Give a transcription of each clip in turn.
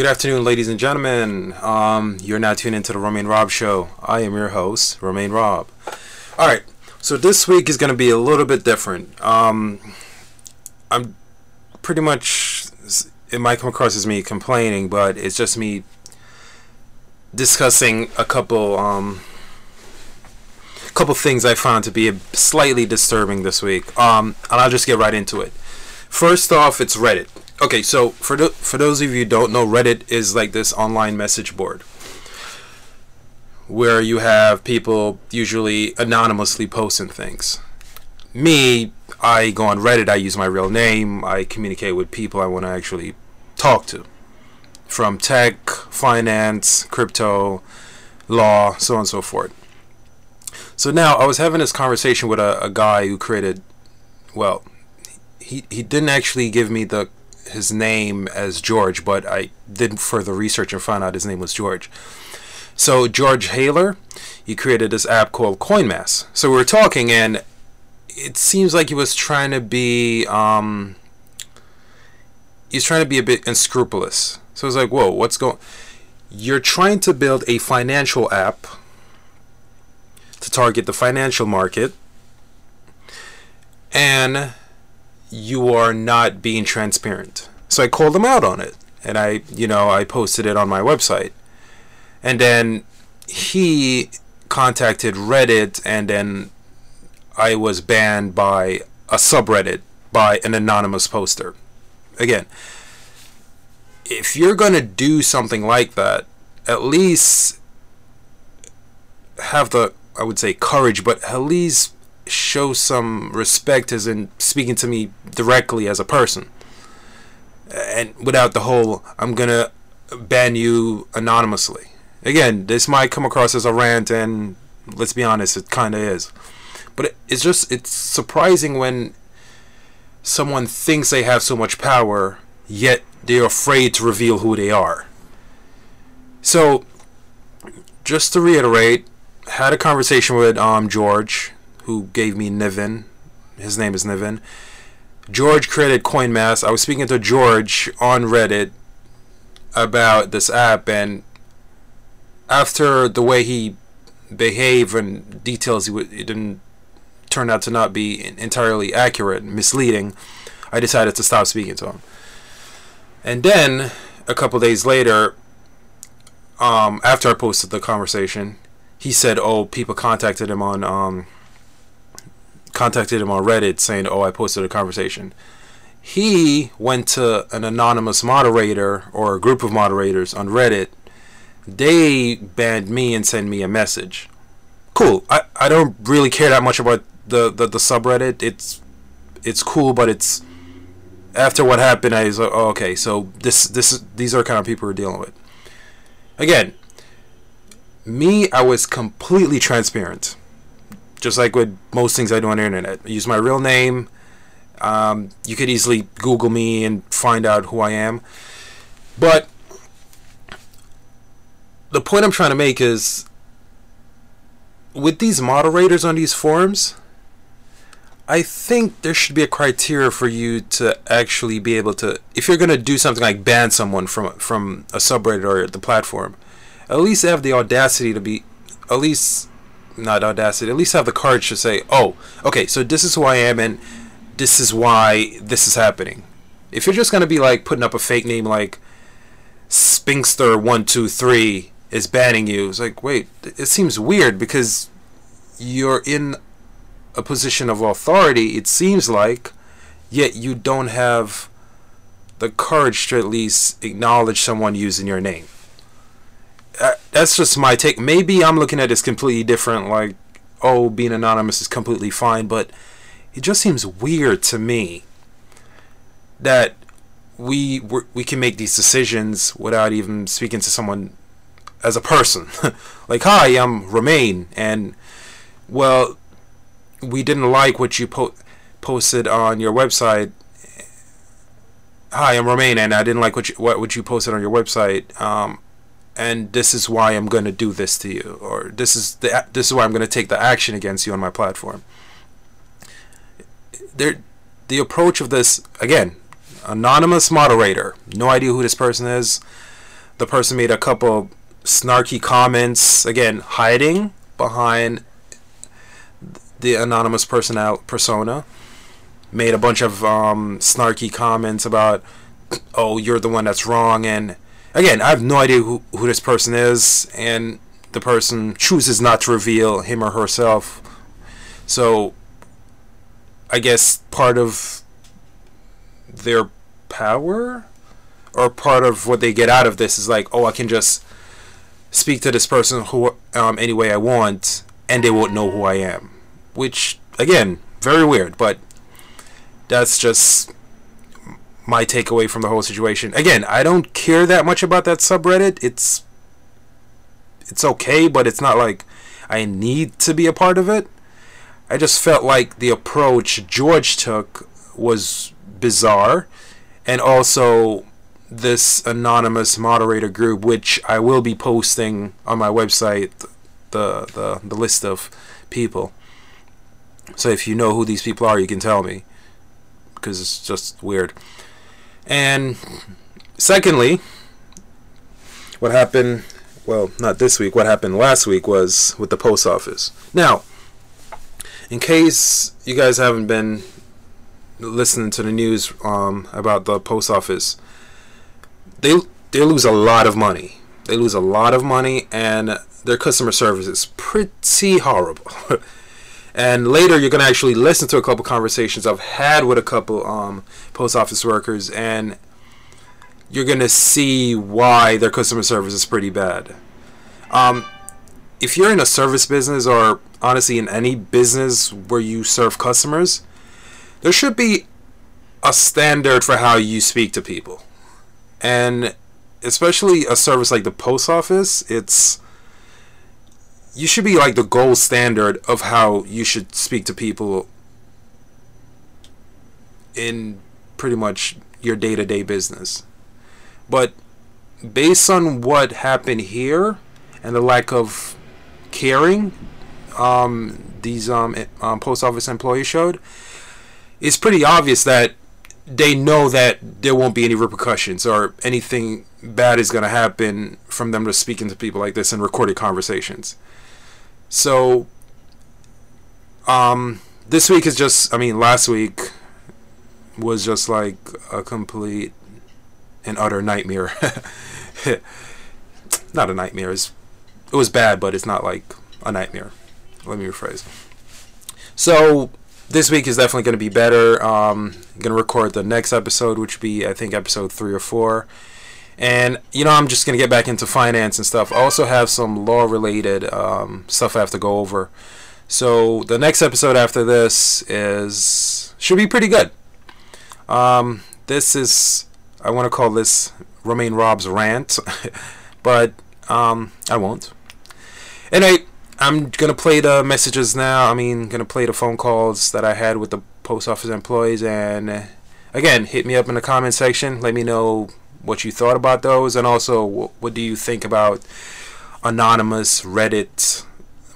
Good afternoon, ladies and gentlemen. Um, you're now tuned into the Romain Rob Show. I am your host, Romain Rob. All right, so this week is going to be a little bit different. Um, I'm pretty much, it might come across as me complaining, but it's just me discussing a couple, um, couple things I found to be slightly disturbing this week. Um, and I'll just get right into it. First off, it's Reddit. Okay, so for the, for those of you who don't know, Reddit is like this online message board where you have people usually anonymously posting things. Me, I go on Reddit, I use my real name, I communicate with people I want to actually talk to. From tech, finance, crypto, law, so on and so forth. So now I was having this conversation with a, a guy who created, well, he, he didn't actually give me the his name as George, but I did further research and found out his name was George. So George Haler, he created this app called CoinMass. So we were talking, and it seems like he was trying to be, um, he's trying to be a bit unscrupulous. So I was like, whoa, what's going? You're trying to build a financial app to target the financial market, and you are not being transparent. So I called him out on it. And I, you know, I posted it on my website. And then he contacted Reddit, and then I was banned by a subreddit by an anonymous poster. Again, if you're going to do something like that, at least have the, I would say, courage, but at least show some respect as in speaking to me directly as a person. And without the whole i'm gonna ban you anonymously. Again this might come across as a rant and let's be honest it kind of is. But it's just it's surprising when someone thinks they have so much power yet they're afraid to reveal who they are. So just to reiterate had a conversation with um george who gave me Niven. His name is Niven. George created CoinMass. I was speaking to George on Reddit about this app, and after the way he behaved and details, he, didn't turn out to not be entirely accurate, misleading. I decided to stop speaking to him. And then a couple days later, um, after I posted the conversation, he said, "Oh, people contacted him on um, contacted him on Reddit saying, "Oh, I posted a conversation." He went to an anonymous moderator or a group of moderators on Reddit. They banned me and sent me a message. Cool. I, I don't really care that much about the, the, the subreddit. It's it's cool, but it's after what happened, I was like, oh, okay, so this this these are kind of people we're dealing with. Again, me, I was completely transparent just like with most things I do on the internet. I use my real name. Um, you could easily Google me and find out who I am. But the point I'm trying to make is with these moderators on these forums, I think there should be a criteria for you to actually be able to, if you're going to do something like ban someone from from a subreddit or the platform, at least have the audacity to be, at least not audacity, at least have the courage to say, oh, okay, so this is who I am and this is why this is happening. If you're just going to be like putting up a fake name like Spinkster123 is banning you, it's like, wait, it seems weird because you're in a position of authority, it seems like, yet you don't have the courage to at least acknowledge someone using your name. Uh, that's just my take. Maybe I'm looking at this completely different. Like, oh, being anonymous is completely fine, but it just seems weird to me that we we can make these decisions without even speaking to someone as a person. like, hi, I'm Romain, and well, we didn't like what you po- posted on your website. Hi, I'm Romain, and I didn't like what you, what, what you posted on your website. Um, and this is why I'm going to do this to you, or this is the this is why I'm going to take the action against you on my platform. There, the approach of this again, anonymous moderator, no idea who this person is. the person made a couple snarky comments, again, hiding behind the anonymous personal persona. Made a bunch of um, snarky comments about, oh, you're the one that's wrong. And again, I have no idea who, who this person is. And the person chooses not to reveal him or herself. So I guess part of their power or part of what they get out of this is like, oh, I can just speak to this person who um, any way I want, and they won't know who I am. Which again, very weird, but that's just my takeaway from the whole situation. Again, I don't care that much about that subreddit. It's it's okay, but it's not like I need to be a part of it. I just felt like the approach George took was bizarre, and also this anonymous moderator group, which I will be posting on my website, the the, the list of people. So if you know who these people are, you can tell me, because it's just weird. And secondly, what happened? Well, not this week. What happened last week was with the post office. Now, in case you guys haven't been listening to the news um, about the post office, they they lose a lot of money. They lose a lot of money, and their customer service is pretty horrible. and later, you're gonna actually listen to a couple conversations I've had with a couple um, post office workers, and you're gonna see why their customer service is pretty bad. Um, if you're in a service business, or honestly in any business where you serve customers, there should be a standard for how you speak to people and especially a service like the post office it's you should be like the gold standard of how you should speak to people in pretty much your day-to-day business. But based on what happened here and the lack of caring um, these um, um, post office employees showed it's pretty obvious that they know that there won't be any repercussions or anything bad is going to happen from them just speaking to people like this and recorded conversations. So, um, this week is just, I mean, last week was just like a complete and utter nightmare. not a nightmare. It's, it was bad, but it's not like a nightmare. Let me rephrase. So, this week is definitely going to be better. Um, I'm going to record the next episode, which will be, I think, episode three or four. And, you know, I'm just going to get back into finance and stuff. I also have some law related um, stuff I have to go over. So the next episode after this is should be pretty good. Um, this is I want to call this Romain Rob's rant, but um, I won't. Anyway, I'm gonna play the messages now. I mean, gonna play the phone calls that I had with the post office employees, and uh, again, hit me up in the comment section. Let me know what you thought about those, and also what, what do you think about anonymous Reddit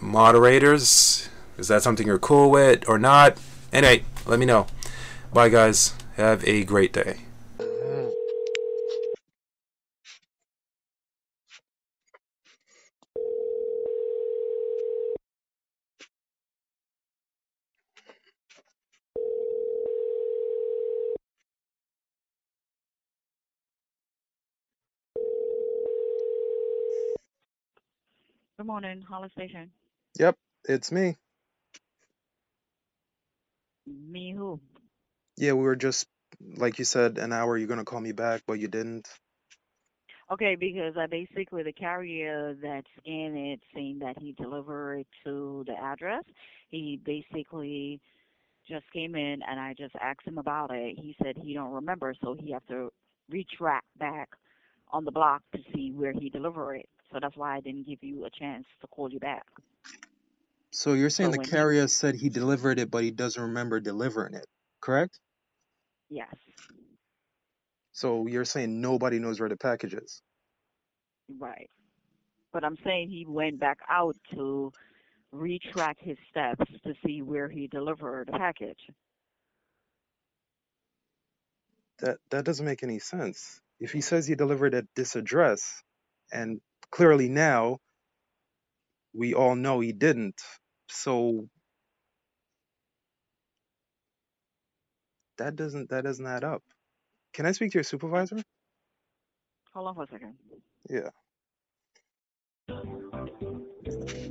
moderators? Is that something you're cool with or not? Anyway, let me know. Bye, guys. Have a great day. Good morning, Holland Station. Yep, it's me. Me who? Yeah, we were just like you said an hour. You're gonna call me back, but you didn't. Okay, because I basically the carrier that scanned it saying that he delivered it to the address. He basically just came in and I just asked him about it. He said he don't remember, so he have to retrack back on the block to see where he delivered it. So that's why I didn't give you a chance to call you back. So you're saying so the carrier he, said he delivered it, but he doesn't remember delivering it, correct? Yes. So you're saying nobody knows where the package is? Right. But I'm saying he went back out to retrack his steps to see where he delivered the package. That that doesn't make any sense. If he says he delivered at this address, and clearly now we all know he didn't. So that doesn't that doesn't add up. Can I speak to your supervisor? Hold on for a second. Yeah. Yeah.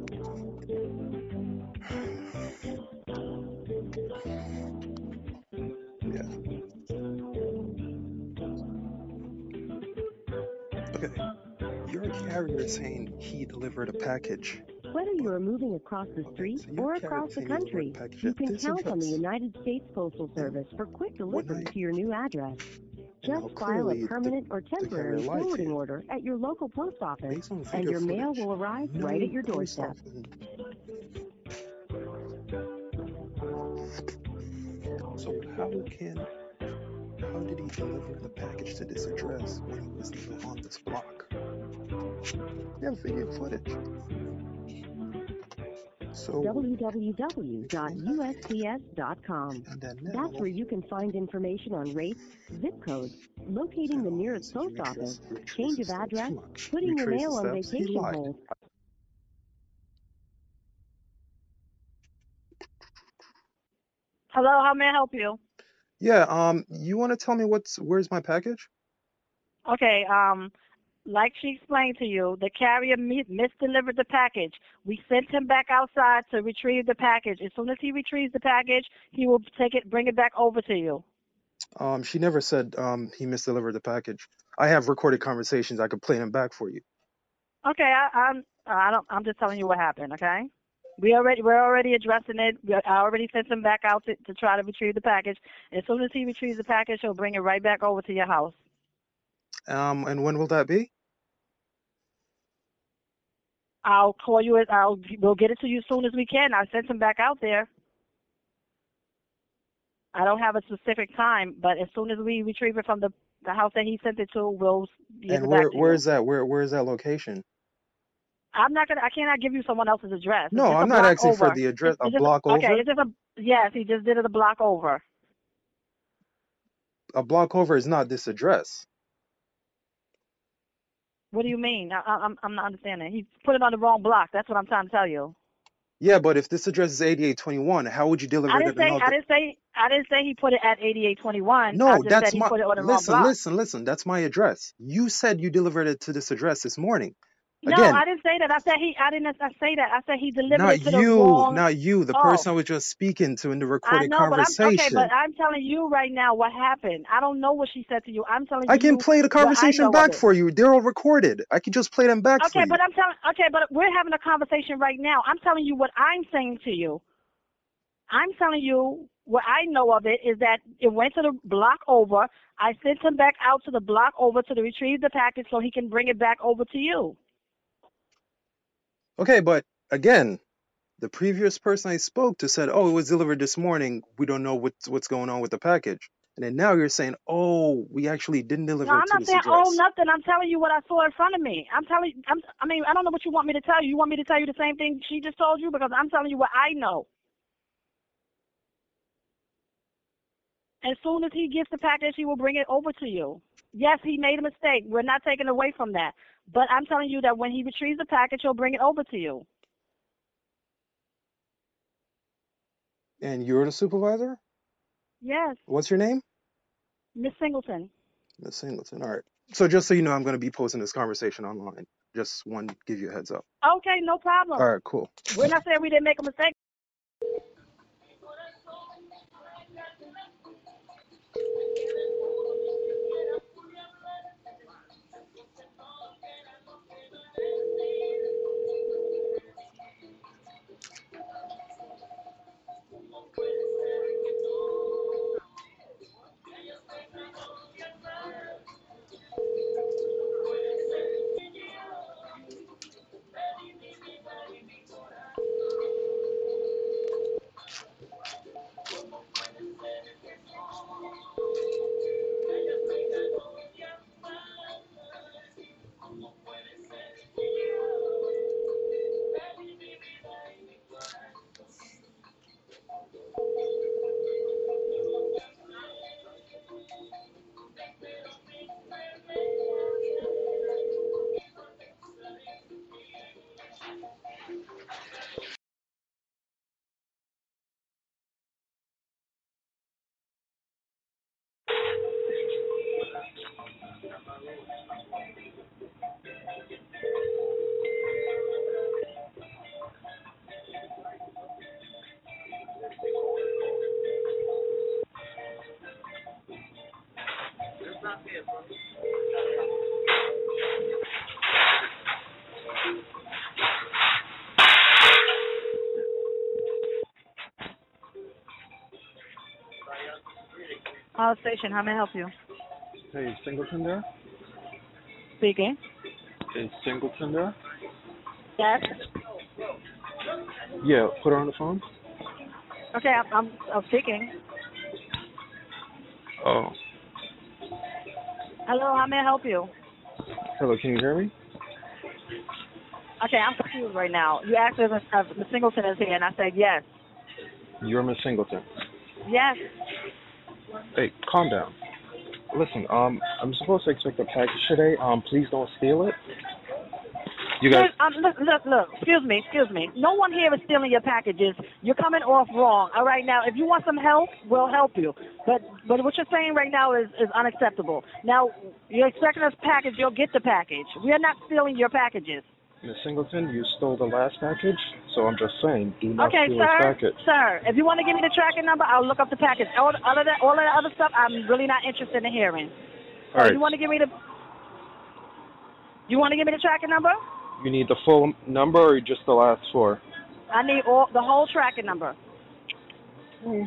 Carrier saying he delivered a package. Whether you are moving across the Okay, street so or across the saying he delivered a country, you can count on the. United States Postal Service for quick delivery to your new address. now Just file a permanent or the carrier temporary forwarding order at your local post office, Based on the and your mail will arrive no right at your doorstep. So how can how did he deliver the package to this address when he even on this block? We have video footage. So www.usps.com. That's where you can find information on rates, zip codes, locating the nearest post office, retrace, retrace change of address, putting your mail on vacation lied. hold, Hello, how may I help you? Yeah, um, you want to tell me what's where's my package? Okay, um, like she explained to you, the carrier misdelivered the package. We sent him back outside to retrieve the package. As soon as he retrieves the package, he will take it, bring it back over to you. Um, she never said um he misdelivered the package. I have recorded conversations. I could play them back for you. Okay, I, I'm, I don't, I'm just telling you what happened. Okay, we already, we're already addressing it. We, I already sent him back out to, to try to retrieve the package. As soon as he retrieves the package, he'll bring it right back over to your house. Um, and when will that be? I'll call you. At, I'll, we'll get it to you as soon as we can. I sent him back out there. I don't have a specific time, but as soon as we retrieve it from the the house that he sent it to, we'll And where where is that? Where where is that location? I'm not gonna. I cannot give you someone else's address. It's No, I'm not asking for the address. It's, A just, block okay, over? it's just a yes. He just did it a block over. A block over is not this address. What do you mean? I, I, I'm I'm not understanding. He put it on the wrong block. That's what I'm trying to tell you. Yeah, but if this address is 8821, how would you deliver I it didn't at say. another? I didn't say. I didn't say he put it at 8821. I No, just that's said he my. put it on the wrong Listen, listen, listen. That's my address. You said you delivered it to this address this morning. No, Again, I didn't say that. I said he. I didn't I say that. I said he delivered not it to the you, wrong. not you. The Oh, person I was just speaking to in the I recorded know, but I'm okay. But I'm telling you right now what happened. I don't know what she said to you. I'm telling you. I can play the conversation back for you. They're all recorded. I can just play them back for Okay, you. but I'm telling. Okay, but we're having a conversation right now. I'm telling you what I'm saying to you. I'm telling you what I know of it is that it went to the block over. I sent him back out to the block over to retrieve the package so he can bring it back over to you. Okay, but again, the previous person I spoke to said, "Oh, it was delivered this morning. We don't know what's what's going on with the package." And then now you're saying, "Oh, we actually didn't deliver No, it I'm to not this saying oh, address." oh nothing. I'm telling you what I saw in front of me. I'm telling. I'm. I mean, I don't know what you want me to tell you. You want me to tell you the same thing she just told you because I'm telling you what I know. As soon as he gets the package, he will bring it over to you. Yes, he made a mistake. We're not taking away from that. But I'm telling you that when he retrieves the package, he'll bring it over to you. And you're the supervisor? Yes, What's your name? Miss Singleton. Miss Singleton. All right. So just so you know, I'm going to be posting this conversation online. Just one, give you a heads up. Okay, no problem. All right, cool. We're not saying we didn't make a mistake. Station. How may I help you? Hey, is Singleton there? Speaking. Is Singleton there? Yes. Yeah, put her on the phone. Okay, I'm, I'm, I'm speaking. Oh. Hello, how may I help you? Hello, can you hear me? Okay, I'm confused right now. You asked if Miss Singleton is here, and I said yes. You're Miss Singleton. Yes. Hey, calm down. Listen, um, I'm supposed to expect a package today. Um, please don't steal it. You guys, um, look, look, look. Excuse me, excuse me. No one here is stealing your packages. You're coming off wrong. All right, now, if you want some help, we'll help you. But, but what you're saying right now is, is unacceptable. Now, you're expecting us package, you'll get the package. We are not stealing your packages. Miss Singleton, you stole the last package, so I'm just saying, do not Okay, steal this sir. package. Sir, if you want to give me the tracking number, I'll look up the package. All, all of that, all of that other stuff, I'm really not interested in hearing. All right, You want to give me the? You want to give me the tracking number? you need the full number or just the last four? I need all the whole tracking number. Hmm.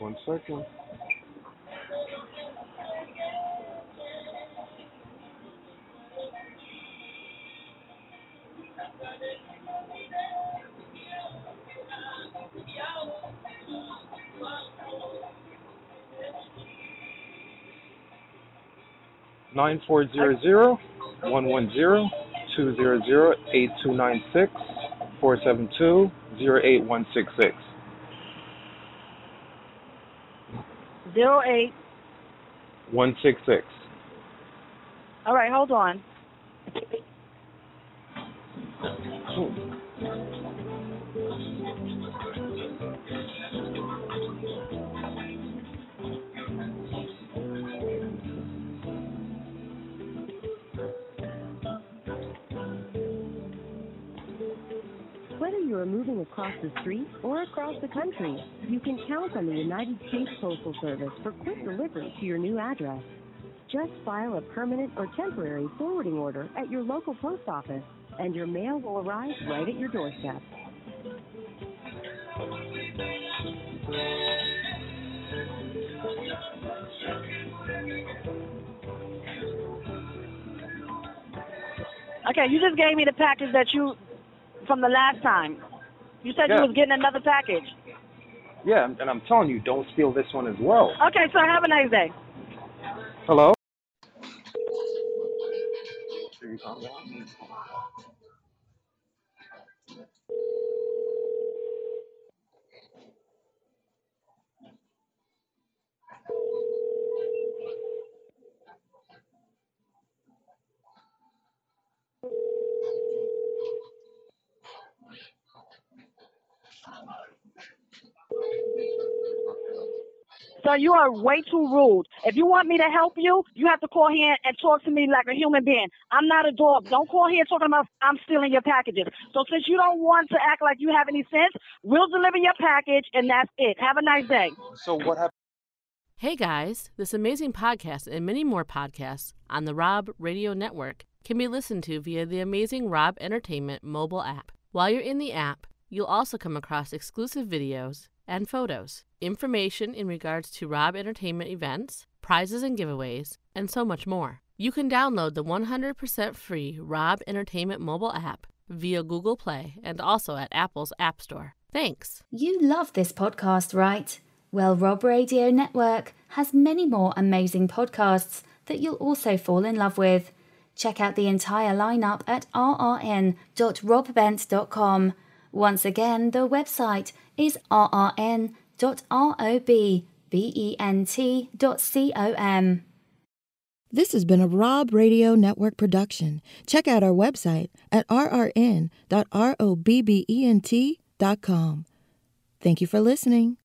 One second. Nine four zero zero one one zero two zero zero eight two nine six four seven two zero eight one six six. Zero eight. One six six. All right, hold on. Oh. Are moving across the street or across the country, you can count on the United States Postal Service for quick delivery to your new address. Just file a permanent or temporary forwarding order at your local post office, and your mail will arrive right at your doorstep. Okay, you just gave me the package that you from the last time. You said Yeah. you was getting another package. Yeah, and I'm telling you, don't steal this one as well. Okay, sir. Have a nice day. Hello? Sir, you are way too rude. If you want me to help you, you have to call here and talk to me like a human being. I'm not a dog. Don't call here talking about I'm stealing your packages. So since you don't want to act like you have any sense, we'll deliver your package and that's it. Have a nice day. So what happened? Hey guys, this amazing podcast and many more podcasts on the Rob Radio Network can be listened to via the amazing Rob Entertainment mobile app. While you're in the app, you'll also come across exclusive videos and photos, information in regards to Rob Entertainment events, prizes and giveaways, and so much more. You can download the 100% free Rob Entertainment mobile app via Google Play and also at Apple's App Store. Thanks. You love this podcast, right? Well, Rob Radio Network has many more amazing podcasts that you'll also fall in love with. Check out the entire lineup at rrn.robbent.com. Once again, the website is rrn.robbent.com. This has been a Rob Radio Network production. Check out our website at rrn.robbent.com. Thank you for listening.